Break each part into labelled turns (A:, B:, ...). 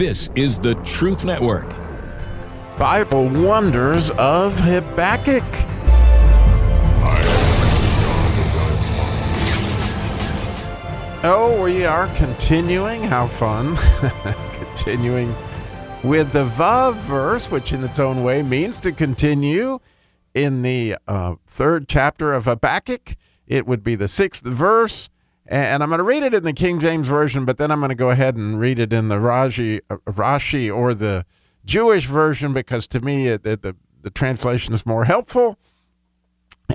A: This is the Truth Network.
B: Bible Wonders of Habakkuk. Oh, we are continuing. How fun. continuing with the Vav verse, which in its own way means to continue in the uh, third chapter of Habakkuk. It would be the sixth verse. And I'm going to read it in the King James Version, but then I'm going to go ahead and read it in the Rashi, uh, Rashi or the Jewish version because to me it, it, the, the translation is more helpful.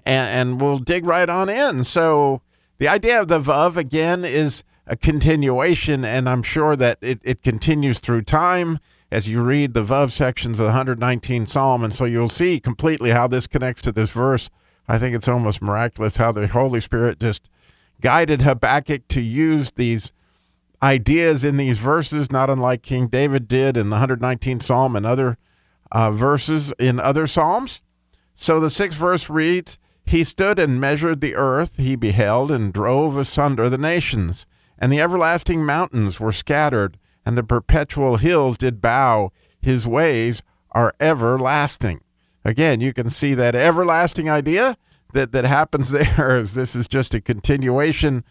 B: And, and we'll dig right on in. So the idea of the Vav, again, is a continuation, and I'm sure that it, it continues through time as you read the Vav sections of the 119th Psalm. And so you'll see completely how this connects to this verse. I think it's almost miraculous how the Holy Spirit just guided Habakkuk to use these ideas in these verses, not unlike King David did in the 119th Psalm and other uh, verses in other Psalms. So the sixth verse reads, He stood and measured the earth, he beheld and drove asunder the nations, and the everlasting mountains were scattered, and the perpetual hills did bow. His ways are everlasting. Again, you can see that everlasting idea that, that happens there is this is just a continuation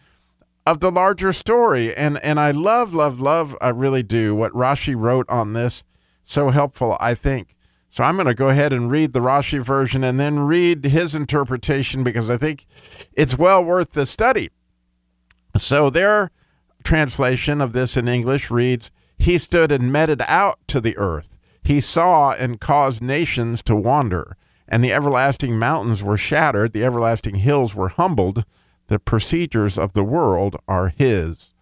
B: of the larger story. And and I love, love, love, I really do what Rashi wrote on this. So helpful, I think. So I'm going to go ahead and read the Rashi version and then read his interpretation because I think it's well worth the study. So their translation of this in English reads, He stood and meted out to the earth. He saw and caused nations to wander, and the everlasting mountains were shattered, the everlasting hills were humbled the procedures of the world are his.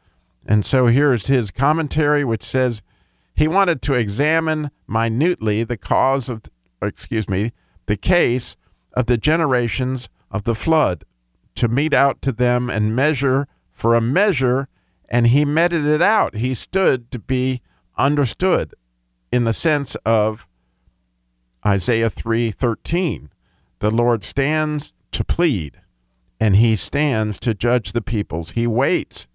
B: And so here's his commentary, which says he wanted to examine minutely the cause of, excuse me, the case of the generations of the flood, to mete out to them and measure for a measure, and he meted it out. He stood to be understood in the sense of Isaiah 3:13. The Lord stands to plead and he stands to judge the peoples. He waits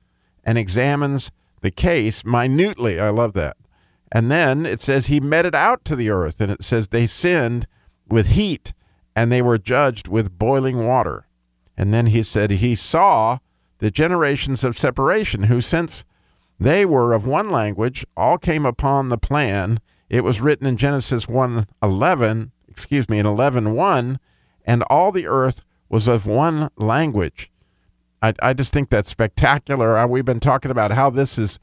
B: and examines the case minutely. I love that. And then it says he meted out to the earth, and it says they sinned with heat, and they were judged with boiling water. And then he said he saw the generations of separation, who since they were of one language, all came upon the plan. It was written in Genesis 1 11, excuse me, in 11 1, and all the earth was of one language. I, I just think that's spectacular. Uh, we've been talking about how this is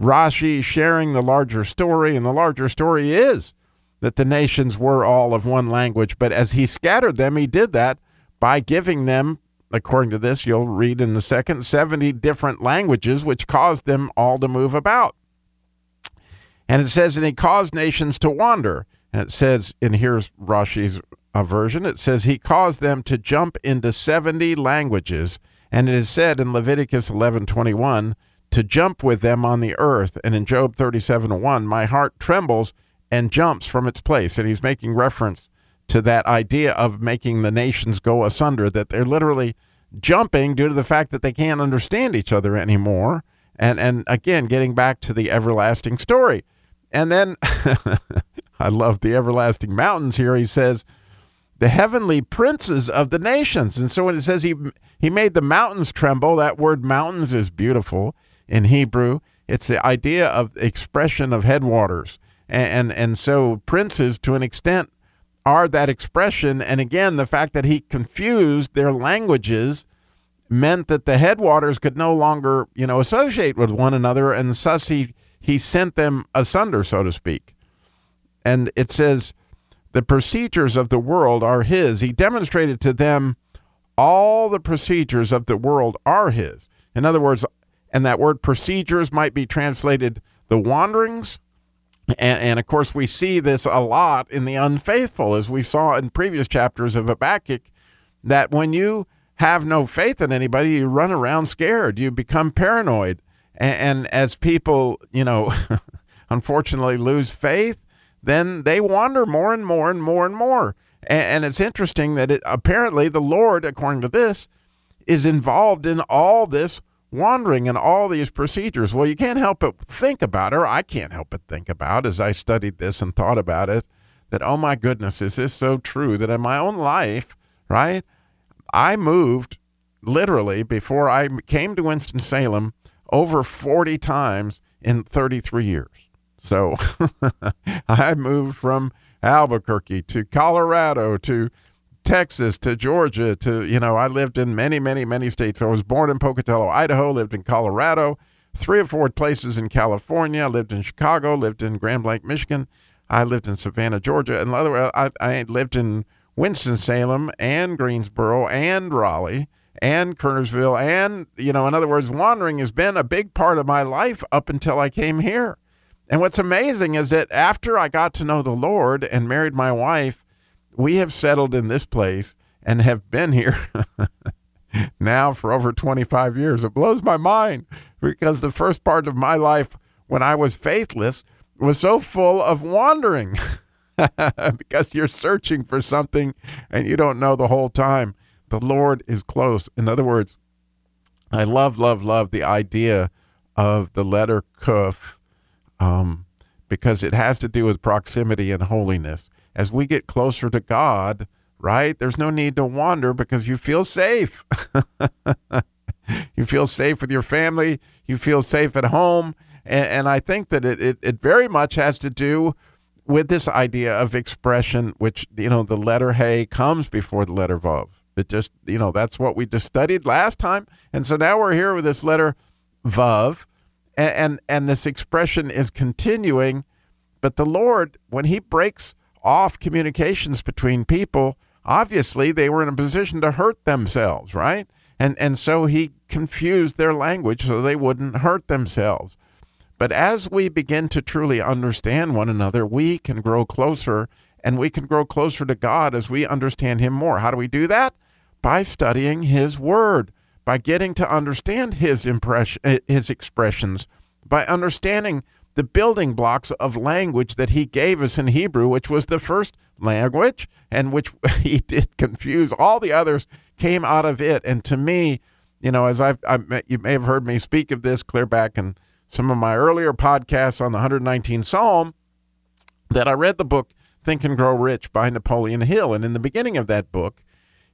B: Rashi sharing the larger story, and the larger story is that the nations were all of one language. But as he scattered them, he did that by giving them, according to this, you'll read in the second, 70 different languages, which caused them all to move about. And it says, and he caused nations to wander. And it says, and here's Rashi's version, it says he caused them to jump into 70 languages, and it is said in Leviticus 11:21 to jump with them on the earth, and in Job 37:1, my heart trembles and jumps from its place, and he's making reference to that idea of making the nations go asunder, that they're literally jumping due to the fact that they can't understand each other anymore. And and again, getting back to the everlasting story. And then I love the everlasting mountains here. He says, the heavenly princes of the nations. And so when it says he he made the mountains tremble, that word mountains is beautiful in Hebrew. It's the idea of expression of headwaters. And, and and so princes to an extent are that expression. And again, the fact that he confused their languages meant that the headwaters could no longer, you know, associate with one another, and thus he he sent them asunder, so to speak. And it says the procedures of the world are his. He demonstrated to them all the procedures of the world are his. In other words, and that word procedures might be translated the wanderings. And, and, of course, we see this a lot in the unfaithful, as we saw in previous chapters of Habakkuk, that when you have no faith in anybody, you run around scared, you become paranoid. And, and as people, you know, unfortunately lose faith, then they wander more and more and more and more. And, and it's interesting that it, apparently the Lord, according to this, is involved in all this wandering and all these procedures. Well, you can't help but think about, or I can't help but think about as I studied this and thought about it, that, oh my goodness, is this so true that in my own life, right, I moved literally before I came to Winston-Salem over 40 times in 33 years. So I moved from Albuquerque to Colorado to Texas to Georgia to, you know, I lived in many, many, many states. I was born in Pocatello, Idaho, lived in Colorado, three or four places in California, lived in Chicago, lived in Grand Blanc, Michigan. I lived in Savannah, Georgia. And other, I, I lived in Winston-Salem and Greensboro and Raleigh and Kernersville. And, you know, in other words, wandering has been a big part of my life up until I came here. And what's amazing is that after I got to know the Lord and married my wife, we have settled in this place and have been here now for over 25 years. It blows my mind because the first part of my life when I was faithless was so full of wandering because you're searching for something and you don't know the whole time. The Lord is close. In other words, I love, love, love the idea of the letter Kuf um, because it has to do with proximity and holiness. As we get closer to God, right, there's no need to wander because you feel safe. you feel safe with your family, you feel safe at home. And, and I think that it, it, it very much has to do with this idea of expression, which, you know, the letter Hey comes before the letter Vav. It just, you know, that's what we just studied last time. And so now we're here with this letter Vav and, and, and this expression is continuing. But the Lord, when He breaks off communications between people, obviously they were in a position to hurt themselves, right? And and so He confused their language so they wouldn't hurt themselves. But as we begin to truly understand one another, we can grow closer and we can grow closer to God as we understand Him more. How do we do that? By studying His Word by getting to understand his impression, eh, his expressions, by understanding the building blocks of language that he gave us in Hebrew, which was the first language, and which he did confuse. All the others came out of it. And to me, you know, as I've, I, you may have heard me speak of this clear back in some of my earlier podcasts on the 119th Psalm, that I read the book Think and Grow Rich by Napoleon Hill. And in the beginning of that book,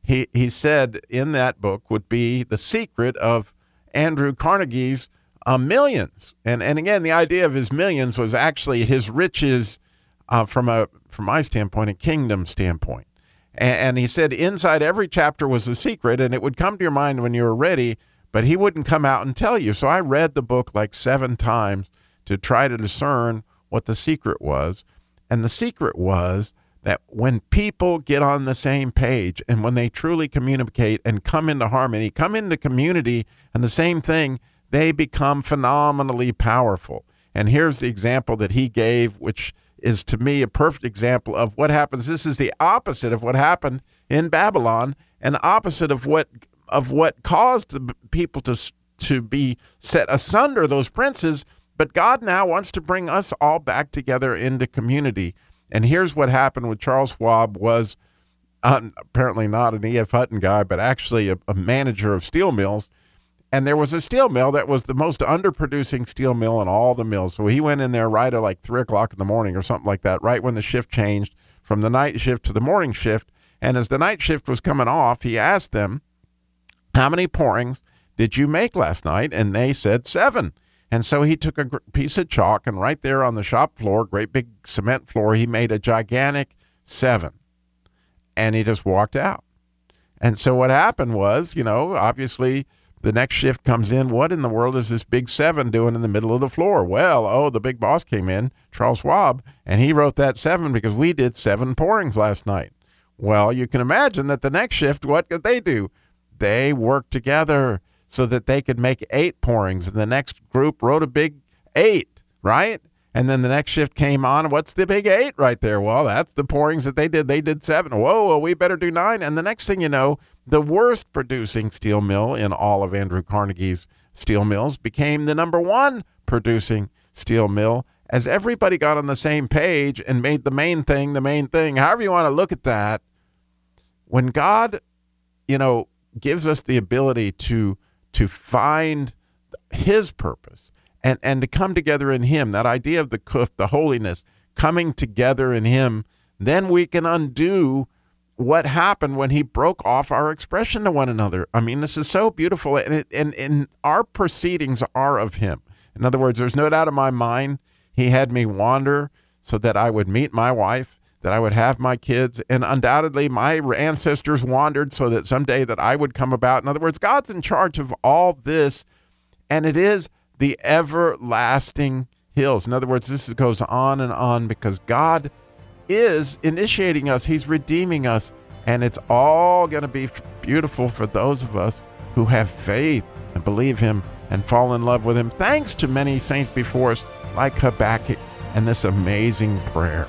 B: he, he said in that book would be the secret of Andrew Carnegie's uh, millions. And, and again, the idea of his millions was actually his riches uh, from, a, from my standpoint, a kingdom standpoint. And, and he said inside every chapter was a secret, and it would come to your mind when you were ready, but he wouldn't come out and tell you. So I read the book like seven times to try to discern what the secret was. And the secret was that when people get on the same page and when they truly communicate and come into harmony, come into community, and the same thing, they become phenomenally powerful. And here's the example that he gave, which is to me a perfect example of what happens. This is the opposite of what happened in Babylon, and opposite of what of what caused the people to to be set asunder, those princes. But God now wants to bring us all back together into community. And here's what happened with Charles Schwab was uh, apparently not an E.F. Hutton guy, but actually a, a manager of steel mills. And there was a steel mill that was the most underproducing steel mill in all the mills. So he went in there right at like three o'clock in the morning or something like that, right when the shift changed from the night shift to the morning shift. And as the night shift was coming off, he asked them, How many pourings did you make last night? And they said seven. And so he took a piece of chalk and right there on the shop floor, great big cement floor, he made a gigantic seven. And he just walked out. And so what happened was, you know, obviously the next shift comes in. What in the world is this big seven doing in the middle of the floor? Well, oh, the big boss came in, Charles Schwab, and he wrote that seven because we did seven pourings last night. Well, you can imagine that the next shift, what did they do? They worked together so that they could make eight pourings. And the next group wrote a big eight, right? And then the next shift came on. What's the big eight right there? Well, that's the pourings that they did. They did seven. Whoa, well, we better do nine. And the next thing you know, the worst producing steel mill in all of Andrew Carnegie's steel mills became the number one producing steel mill as everybody got on the same page and made the main thing the main thing. However, you want to look at that, when God, you know, gives us the ability to to find His purpose and, and to come together in Him, that idea of the kuf, the holiness, coming together in Him, then we can undo what happened when He broke off our expression to one another. I mean, this is so beautiful, and, it, and, and our proceedings are of Him. In other words, there's no doubt in my mind He had me wander so that I would meet my wife that I would have my kids, and undoubtedly my ancestors wandered so that someday that I would come about. In other words, God's in charge of all this, and it is the everlasting hills. In other words, this goes on and on because God is initiating us, He's redeeming us, and it's all going to be beautiful for those of us who have faith and believe Him and fall in love with Him. Thanks to many saints before us, like Habakkuk, and this amazing prayer.